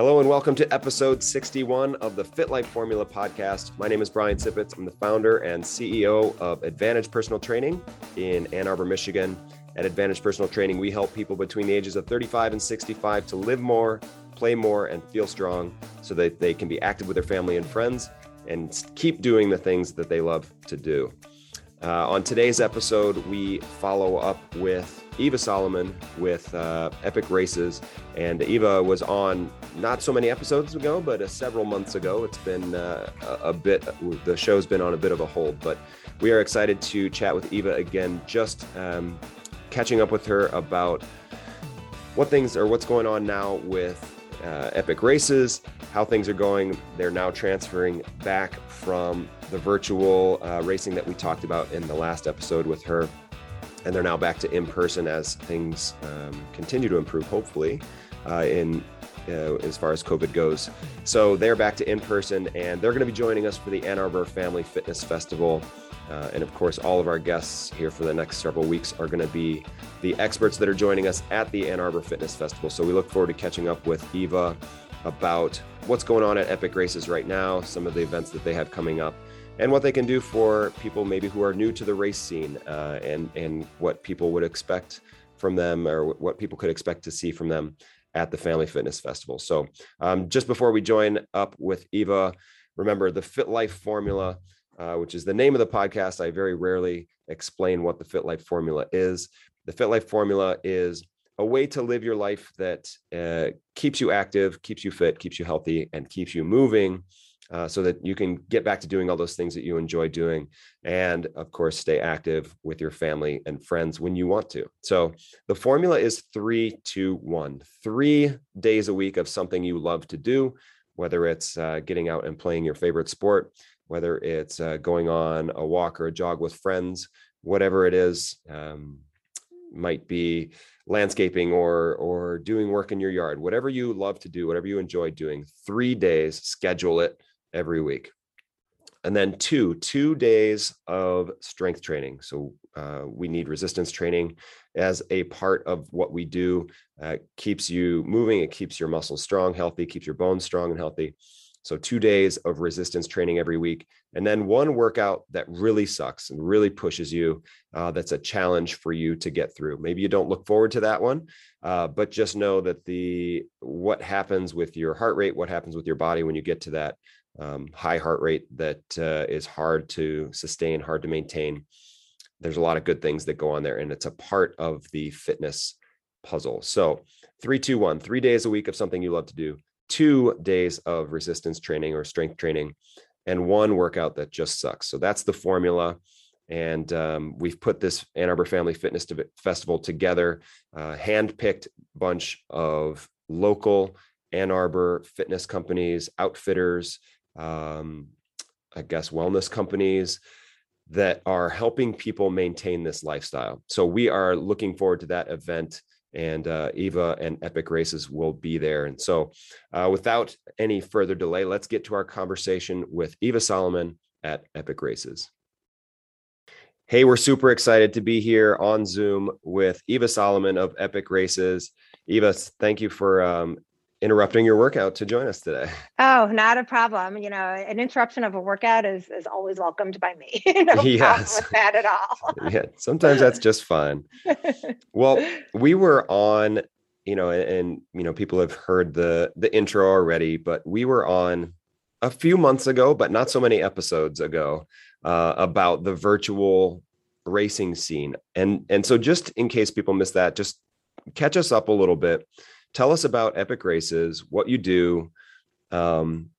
Hello and welcome to episode 61 of the Fit Life Formula podcast. My name is Brian Sippets. I'm the founder and CEO of Advantage Personal Training in Ann Arbor, Michigan. At Advantage Personal Training, we help people between the ages of 35 and 65 to live more, play more, and feel strong so that they can be active with their family and friends and keep doing the things that they love to do. Uh, on today's episode, we follow up with Eva Solomon with uh, Epic Races. And Eva was on not so many episodes ago, but uh, several months ago. It's been uh, a bit, the show's been on a bit of a hold, but we are excited to chat with Eva again, just um, catching up with her about what things or what's going on now with uh, Epic Races, how things are going. They're now transferring back from the virtual uh, racing that we talked about in the last episode with her. And they're now back to in person as things um, continue to improve, hopefully, uh, in uh, as far as COVID goes. So they're back to in person, and they're going to be joining us for the Ann Arbor Family Fitness Festival. Uh, and of course, all of our guests here for the next several weeks are going to be the experts that are joining us at the Ann Arbor Fitness Festival. So we look forward to catching up with Eva about what's going on at Epic Races right now, some of the events that they have coming up, and what they can do for people maybe who are new to the race scene uh, and and what people would expect from them or what people could expect to see from them at the Family Fitness Festival. So um, just before we join up with Eva, remember the Fit Life Formula, uh, which is the name of the podcast. I very rarely explain what the Fit Life Formula is. The Fit Life Formula is a way to live your life that uh, keeps you active, keeps you fit, keeps you healthy, and keeps you moving uh, so that you can get back to doing all those things that you enjoy doing. And of course, stay active with your family and friends when you want to. So the formula is three, two, one, three days a week of something you love to do, whether it's uh, getting out and playing your favorite sport, whether it's uh, going on a walk or a jog with friends, whatever it is. Um, might be landscaping or or doing work in your yard whatever you love to do whatever you enjoy doing 3 days schedule it every week. And then two, two days of strength training. So uh, we need resistance training as a part of what we do. Uh, keeps you moving, it keeps your muscles strong, healthy, keeps your bones strong and healthy. So two days of resistance training every week, and then one workout that really sucks and really pushes you. Uh, that's a challenge for you to get through. Maybe you don't look forward to that one, uh, but just know that the what happens with your heart rate, what happens with your body when you get to that um, high heart rate that uh, is hard to sustain, hard to maintain. There's a lot of good things that go on there, and it's a part of the fitness puzzle. So, three, two, one, three days a week of something you love to do, two days of resistance training or strength training, and one workout that just sucks. So, that's the formula. And um, we've put this Ann Arbor Family Fitness Festival together, uh, hand-picked bunch of local Ann Arbor fitness companies, outfitters, um, I guess, wellness companies that are helping people maintain this lifestyle. So we are looking forward to that event, and uh, Eva and Epic Races will be there. And so, uh, without any further delay, let's get to our conversation with Eva Solomon at Epic Races. Hey, we're super excited to be here on Zoom with Eva Solomon of Epic Races. Eva, thank you for um, interrupting your workout to join us today. Oh, not a problem. You know, an interruption of a workout is is always welcomed by me. no yes. with that at all. yeah, sometimes that's just fine. well, we were on, you know, and, and you know, people have heard the the intro already, but we were on a few months ago, but not so many episodes ago, uh, about the virtual racing scene. And and so just in case people miss that, just catch us up a little bit tell us about Epic Races, what you do, um,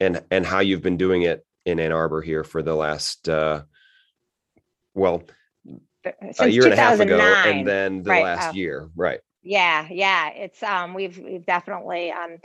and and how you've been doing it in Ann Arbor here for the last uh, well Since a year and a half ago, and then the right. last oh. year, right? Yeah, yeah. It's um we've we've definitely um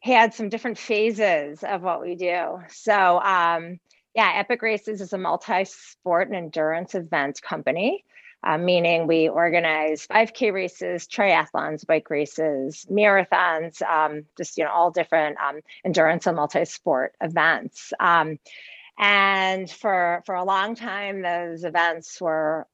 had some different phases of what we do. So um yeah, Epic Races is a multi-sport and endurance event company uh, meaning we organize 5K races, triathlons, bike races, marathons, um, just you know all different um, endurance and multi-sport events. Um, and for for a long time, those events were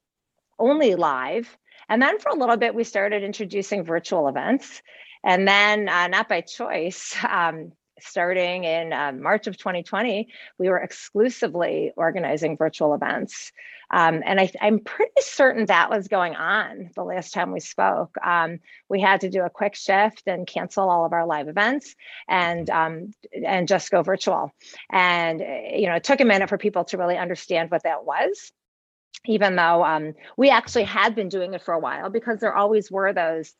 only live. And then for a little bit, we started introducing virtual events. And then, uh, not by choice, um, starting in uh, March of 2020, we were exclusively organizing virtual events. Um, and I, am pretty certain that was going on the last time we spoke. Um, we had to do a quick shift and cancel all of our live events and um, and just go virtual. And you know, it took a minute for people to really understand what that was even though um, we actually had been doing it for a while because there always were those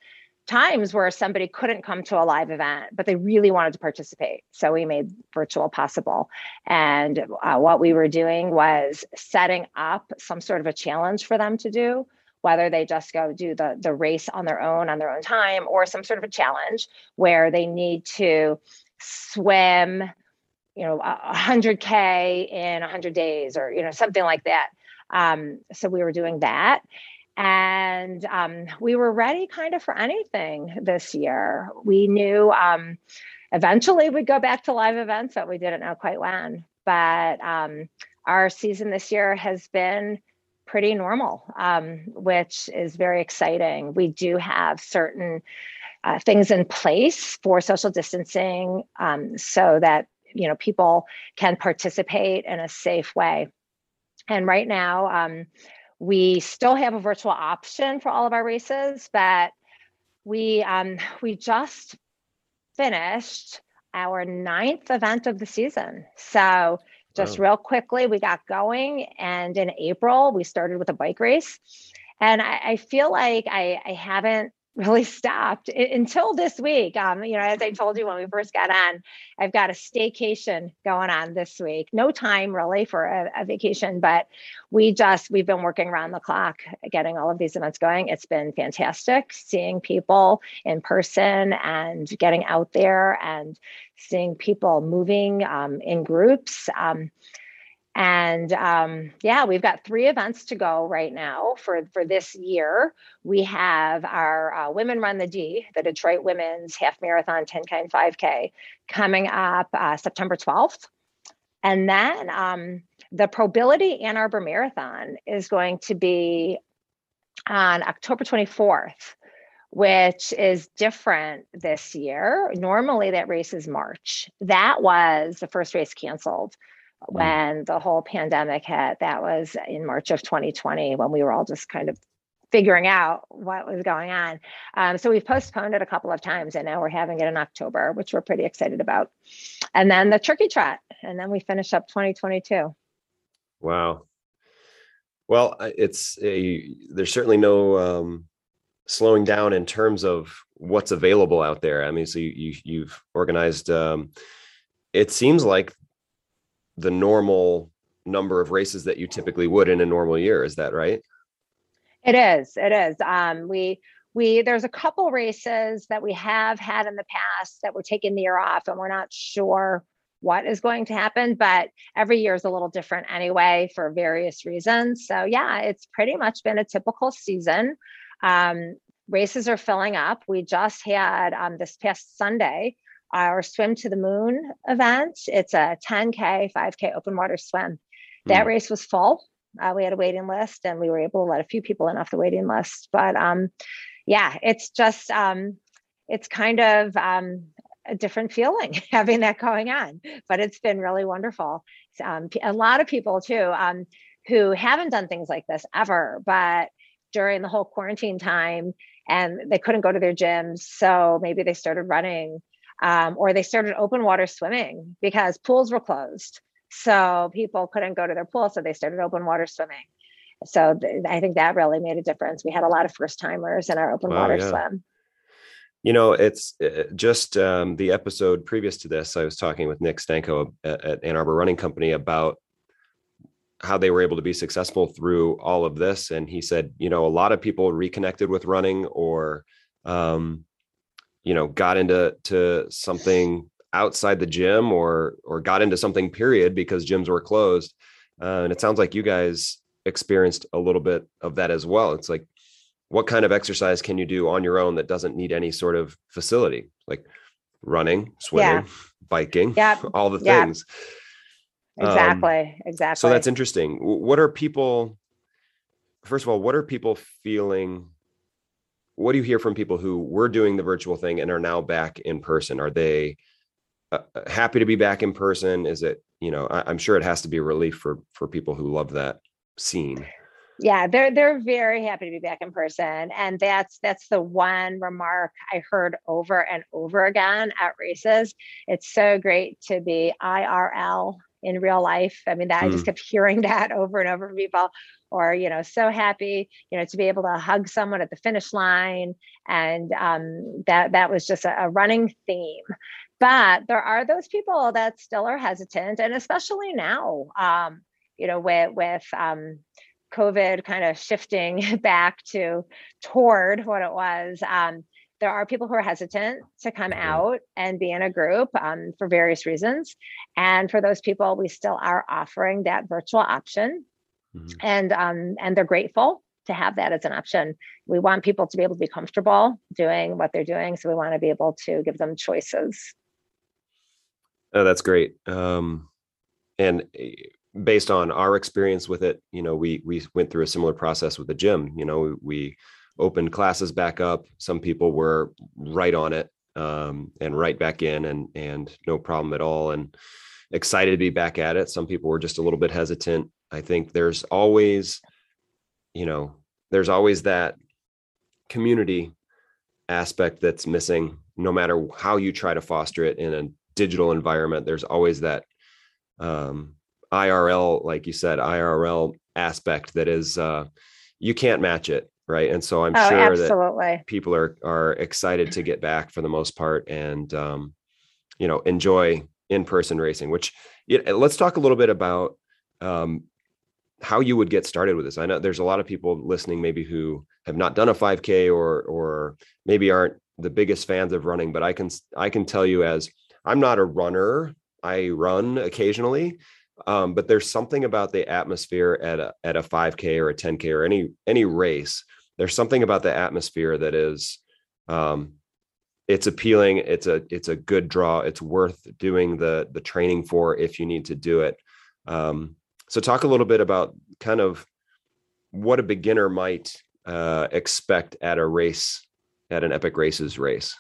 times where somebody couldn't come to a live event, but they really wanted to participate. So we made virtual possible. And uh, what we were doing was setting up some sort of a challenge for them to do, whether they just go do the, the race on their own, on their own time, or some sort of a challenge where they need to swim, you know, 100K in 100 days or, you know, something like that. Um, so we were doing that and um, we were ready kind of for anything this year. We knew um, eventually we'd go back to live events, but we didn't know quite when. But um, our season this year has been pretty normal, um, which is very exciting. We do have certain uh, things in place for social distancing um, so that you know people can participate in a safe way. And right now, um, we still have a virtual option for all of our races, but we um, we just finished our ninth event of the season. So just wow. real quickly, we got going, and in April we started with a bike race, and I, I feel like I, I haven't really stopped until this week. Um, you know, as I told you when we first got on, I've got a staycation going on this week. No time really for a, a, vacation, but we just we've been working around the clock getting all of these events going. It's been fantastic seeing people in person and getting out there and seeing people moving um, in groups. Um, and um, yeah, we've got three events to go right now for, for this year. We have our uh, Women Run the D, the Detroit Women's Half Marathon 10K and 5K, coming up uh, September 12th. And then um, the Probility Ann Arbor Marathon is going to be on October 24th, which is different this year. Normally, that race is March. That was the first race canceled. When the whole pandemic hit. That was in March of 2020 when we were all just kind of figuring out what was going on. Um, so we've postponed it a couple of times and now we're having it in October, which we're pretty excited about. And then the turkey trot, and then we finish up 2022. Wow. Well, it's a, there's certainly no um, slowing down in terms of what's available out there. I mean, so you, you have organized. Um, it seems like the normal number of races that you typically would in a normal year. Is that right? It is. It is. Um, we we there's a couple races that we have had in the past that we're taking the year off, and we're not sure what is going to happen. But every year is a little different anyway for various reasons. So yeah, it's pretty much been a typical season. Um, races are filling up. We just had um, this past Sunday our swim to the moon event. It's a 10K, 5K open water swim. That mm. race was full. Uh, we had a waiting list and we were able to let a few people in off the waiting list. But um, yeah, it's just, um, it's kind of um, a different feeling having that going on, but it's been really wonderful. Um, a lot of people too um, who haven't done things like this ever, but during the whole quarantine time and they couldn't go to their gyms. So maybe they started running um, or they started open water swimming because pools were closed. So people couldn't go to their pool. So they started open water swimming. So th- I think that really made a difference. We had a lot of first timers in our open wow, water yeah. swim. You know, it's uh, just um, the episode previous to this. I was talking with Nick Stanko at, at Ann Arbor Running Company about how they were able to be successful through all of this. And he said, you know, a lot of people reconnected with running or um, you know got into to something outside the gym or or got into something period because gyms were closed. Uh, and it sounds like you guys experienced a little bit of that as well. It's like what kind of exercise can you do on your own that doesn't need any sort of facility? Like running swimming yeah. biking yeah all the yeah. things. Exactly um, exactly so that's interesting. What are people first of all what are people feeling what do you hear from people who were doing the virtual thing and are now back in person? Are they uh, uh happy to be back in person? Is it, you know, I, I'm sure it has to be a relief for for people who love that scene yeah they're they're very happy to be back in person and that's that's the one remark i heard over and over again at races it's so great to be irl in real life i mean that mm. i just mm. kept hearing that over and over from people or you know so happy you know to be able to hug someone at the finish line and um, that that was just a, a running theme but there are those people that still are hesitant and especially now um, you know with with um, COVID kind of shifting back to toward what it was, um, there are people who are hesitant to come mm-hmm. out and be in a group um, for various reasons. And for those people, we still are offering that virtual option, mm-hmm. and um, and they're grateful to have that as an option. We want people to be able to be comfortable doing what they're doing, so we want to be able to give them choices. Oh, that's great. Um, and eh, based on our experience with it, you know, we we went through a similar process with the gym. You know, we opened classes back up. Some people were right on it um, and right back in, and and no problem at all, and excited to be back at it. Some people were just a little bit hesitant. I think there's always, you know, there's always that community aspect that's missing. No matter how you try to foster it in a digital environment, there's always that um, IRL, like you said, IRL aspect that is uh, you can't match it, right? And so I'm oh, sure absolutely. that people are are excited to get back for the most part and um, you know enjoy in person racing. Which let's talk a little bit about um, how you would get started with this. I know there's a lot of people listening maybe who have not done a 5K or or maybe aren't the biggest fans of running, but I can I can tell you as I'm not a runner. I run occasionally, um, but there's something about the atmosphere at a at a 5K or a 10K or any any race. There's something about the atmosphere that is um, it's appealing. It's a it's a good draw. It's worth doing the the training for if you need to do it. Um, so talk a little bit about kind of what a beginner might uh, expect at a race at an epic races race.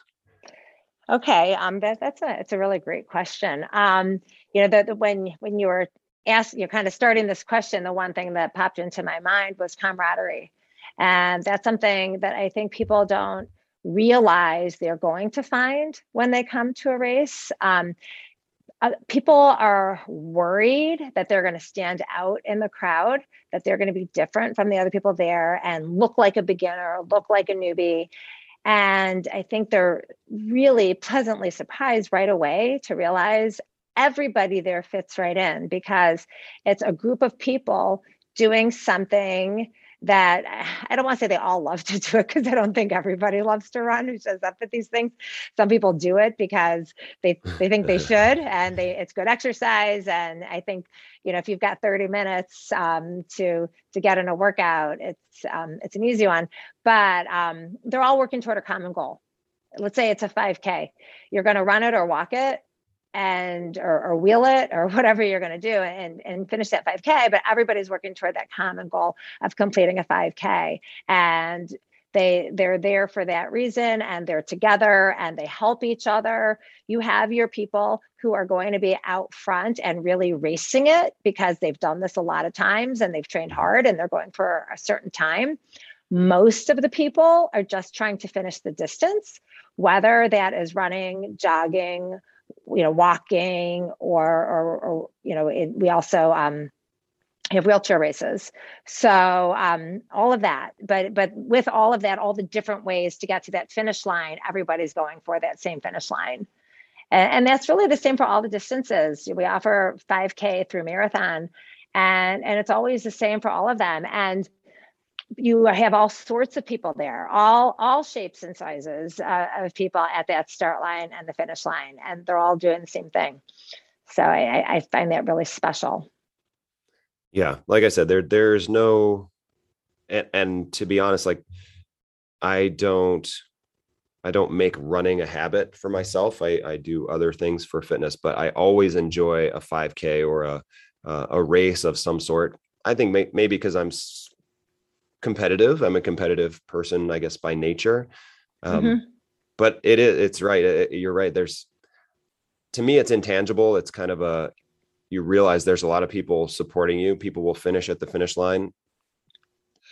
Okay, um, that, that's a it's a really great question. Um, you know, the when when you were asked, you're kind of starting this question, the one thing that popped into my mind was camaraderie, and that's something that I think people don't realize they're going to find when they come to a race. Um, uh, people are worried that they're going to stand out in the crowd, that they're going to be different from the other people there and look like a beginner, look like a newbie. And I think they're really pleasantly surprised right away to realize everybody there fits right in because it's a group of people doing something that I don't want to say they all love to do it because I don't think everybody loves to run who shows up at these things. Some people do it because they they think they should and they it's good exercise. And I think you know if you've got 30 minutes um, to to get in a workout, it's um, it's an easy one. But um, they're all working toward a common goal. Let's say it's a 5K. You're going to run it or walk it and or, or, wheel it or whatever you're going to do and, and finish that 5k but everybody's working toward that common goal of completing a 5k and they they're there for that reason and they're together and they help each other. You have your people who are going to be out front and really racing it because they've done this a lot of times and they've trained hard and they're going for a certain time. Most of the people are just trying to finish the distance whether that is running jogging you know walking or or, or you know it, we also um, have wheelchair races. So um, all of that but but with all of that all the different ways to get to that finish line everybody's going for that same finish line. And, and that's really the same for all the distances. We offer 5k through marathon and and it's always the same for all of them. And you have all sorts of people there, all all shapes and sizes uh, of people at that start line and the finish line, and they're all doing the same thing. So I, I find that really special. Yeah, like I said, there there's no, and, and to be honest, like I don't I don't make running a habit for myself. I, I do other things for fitness, but I always enjoy a 5K or a uh, a race of some sort. I think may, maybe because I'm competitive. I'm a competitive person, I guess, by nature. Um, mm-hmm. But it is, it's right. It, you're right. There's, to me, it's intangible. It's kind of a, you realize there's a lot of people supporting you. People will finish at the finish line,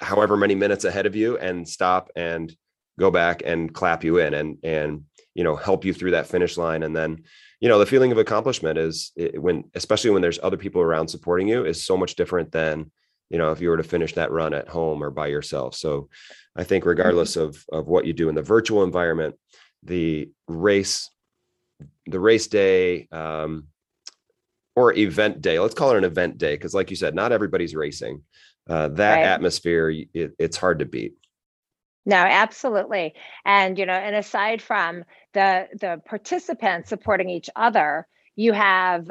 however many minutes ahead of you, and stop and go back and clap you in and and you know help you through that finish line. And then, you know, the feeling of accomplishment is when, especially when there's other people around supporting you, is so much different than you know if you were to finish that run at home or by yourself. So, I think regardless mm-hmm. of of what you do in the virtual environment, the race the race day um, or event day. Let's call it an event day because, like you said, not everybody's racing. Uh, that right. atmosphere, it, it's hard to beat. No, absolutely. And you know, and aside from the the participants supporting each other, you have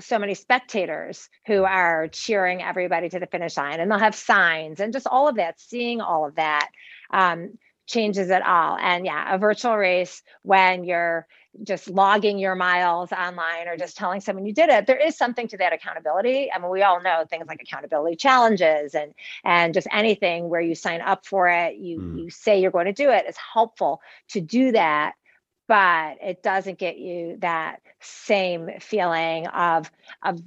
so many spectators who are cheering everybody to the finish line, and they'll have signs and just all of that. Seeing all of that um, changes it all. And yeah, a virtual race when you're just logging your miles online or just telling someone you did it there is something to that accountability i mean we all know things like accountability challenges and and just anything where you sign up for it you mm. you say you're going to do it is helpful to do that but it doesn't get you that same feeling of of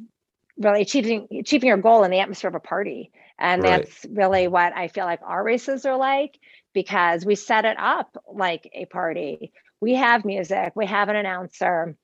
really achieving achieving your goal in the atmosphere of a party and right. that's really what i feel like our races are like because we set it up like a party we have music, we have an announcer,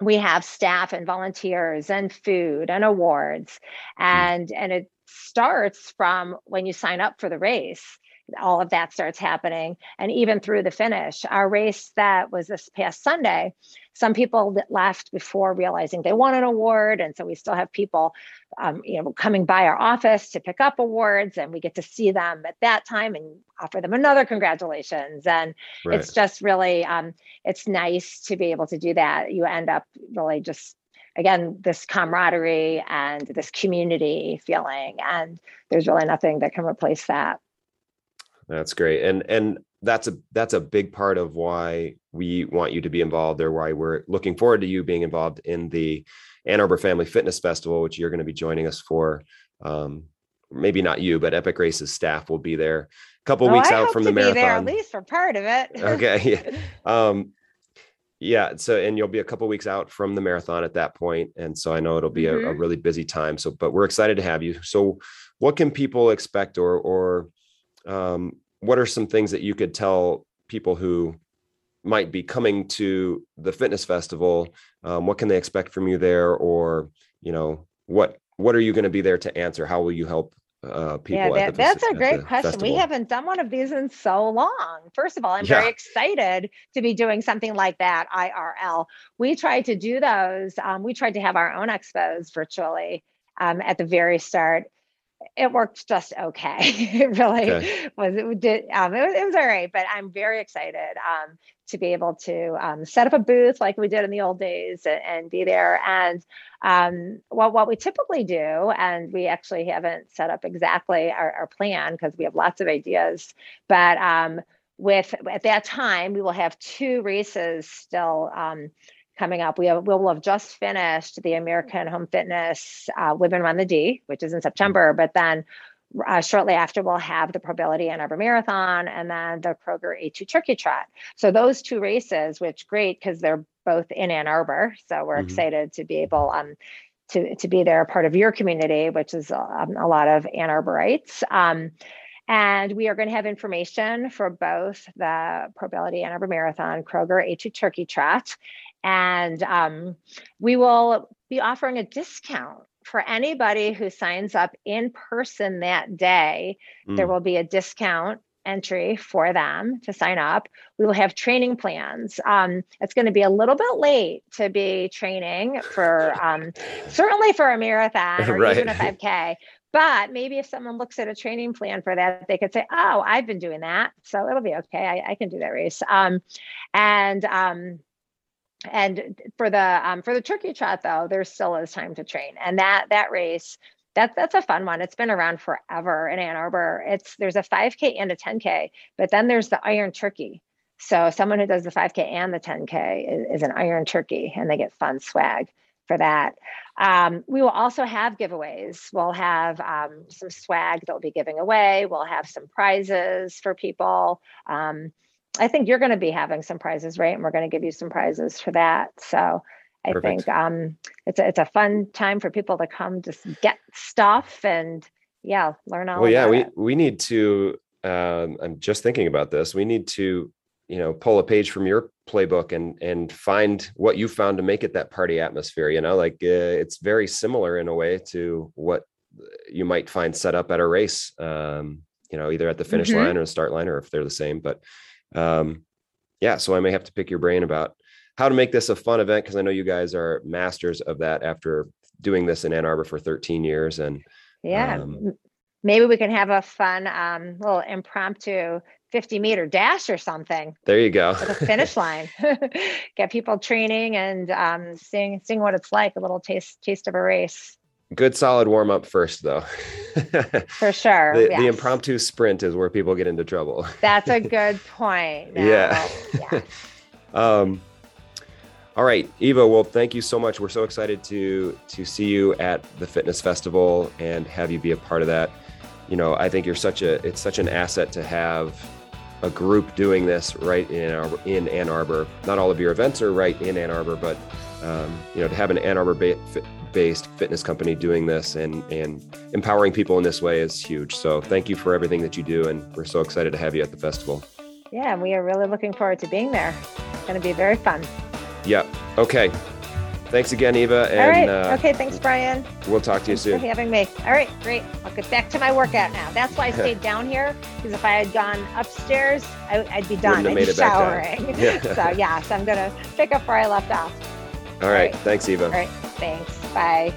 we have staff and volunteers and food and awards. Hmm. And and it starts from when you sign up for the race all of that starts happening. And even through the finish our race that was this past sunday some people left before realizing they won an award. And so we still have people um, you know coming by our office to pick up awards and we get to see them at that time and offer them another congratulations. And right. it's just really um, it's nice to be able to do that. You end up really just again this camaraderie and this community feeling. And there's really nothing that can replace that that's great. And and that's a that's a big part of why we want you to be involved or why we're looking forward to you being involved in the Ann Arbor Family Fitness Festival, which you're going to be joining us for. Um, maybe not you, but Epic Races staff will be there a couple oh, weeks I out from the marathon. There, at least for part of it. okay. Yeah. Um, yeah. So, and you'll be a couple weeks out from the marathon at that point, and so I know it'll be mm-hmm. a, a, really busy time. So, but we're excited to have you. So, what can people expect, or or um, what are some things that you could tell people who might be coming to the fitness festival? Um, what can they expect from you there? Or you know what what are you going to be there to answer? How will you help uh, people yeah that, that's a great question. Festival? we haven't done one of these in so long. First of all i'm yeah. very excited to be doing something like that irl we tried to do those um, we tried to have our own expos virtually um, at the very start it worked just okay. it really okay. was. It did. Um, it was. It was all right. But I'm very excited um, to be able to um, set up a booth like we did in the old days and, and be there. And um, well, what we typically do, and we actually haven't set up exactly our, our plan because we have lots of ideas, but um, with at that time we will have two races still um, coming up. We have, we'll have just finished the American Home Fitness uh, Women Run the D, which is in September, but then uh, shortly after we'll have the Probility Ann Arbor Marathon and then the Kroger A2 Turkey Trot. So those two races, which great because they're both in Ann Arbor. So we're mm-hmm. excited to be able um, to, to be there, part of your community, which is um, a lot of Ann Arborites. Um, and we are going to have information for both the Probility Ann Arbor Marathon, Kroger A2 Turkey Trot, and um, we will be offering a discount for anybody who signs up in person that day. Mm. There will be a discount entry for them to sign up. We will have training plans. Um, it's going to be a little bit late to be training for um, certainly for a marathon or right. even a 5K. But maybe if someone looks at a training plan for that, they could say, "Oh, I've been doing that, so it'll be okay. I, I can do that race." Um, and um, and for the um, for the turkey trot though there still is time to train and that that race that's that's a fun one it's been around forever in ann arbor it's there's a 5k and a 10k but then there's the iron turkey so someone who does the 5k and the 10k is, is an iron turkey and they get fun swag for that. Um, we will also have giveaways. We'll have um, some swag that we'll be giving away. We'll have some prizes for people. Um, I think you're going to be having some prizes, right? And we're going to give you some prizes for that. So I Perfect. think um, it's a, it's a fun time for people to come just get stuff and yeah, learn all. Well, yeah, we it. we need to. Um, I'm just thinking about this. We need to you know pull a page from your playbook and and find what you found to make it that party atmosphere you know like uh, it's very similar in a way to what you might find set up at a race um, you know either at the finish mm-hmm. line or the start line or if they're the same but um, yeah so i may have to pick your brain about how to make this a fun event because i know you guys are masters of that after doing this in ann arbor for 13 years and yeah um, maybe we can have a fun um, little impromptu 50 meter dash or something. There you go. the finish line. Get people training and um, seeing seeing what it's like, a little taste taste of a race. Good solid warm up first though. For sure. The, yes. the, impromptu sprint is where people get into trouble. That's a good point. No, yeah. yeah. um all right, Eva. Well, thank you so much. We're so excited to to see you at the fitness festival and have you be a part of that. You know, I think you're such a it's such an asset to have a group doing this right in our, in Ann Arbor. Not all of your events are right in Ann Arbor, but um, you know to have an Ann Arbor ba- based fitness company doing this and and empowering people in this way is huge. So thank you for everything that you do, and we're so excited to have you at the festival. Yeah, we are really looking forward to being there. It's going to be very fun. Yeah. Okay. Thanks again, Eva. And, All right. Uh, okay. Thanks, Brian. We'll talk to you thanks soon. For having me. All right. Great. I'll get back to my workout now. That's why I stayed down here because if I had gone upstairs, I, would be done. I'd be showering. Yeah. so yeah. So I'm gonna pick up where I left off. All right. All right. Thanks, Eva. All right. Thanks. Bye.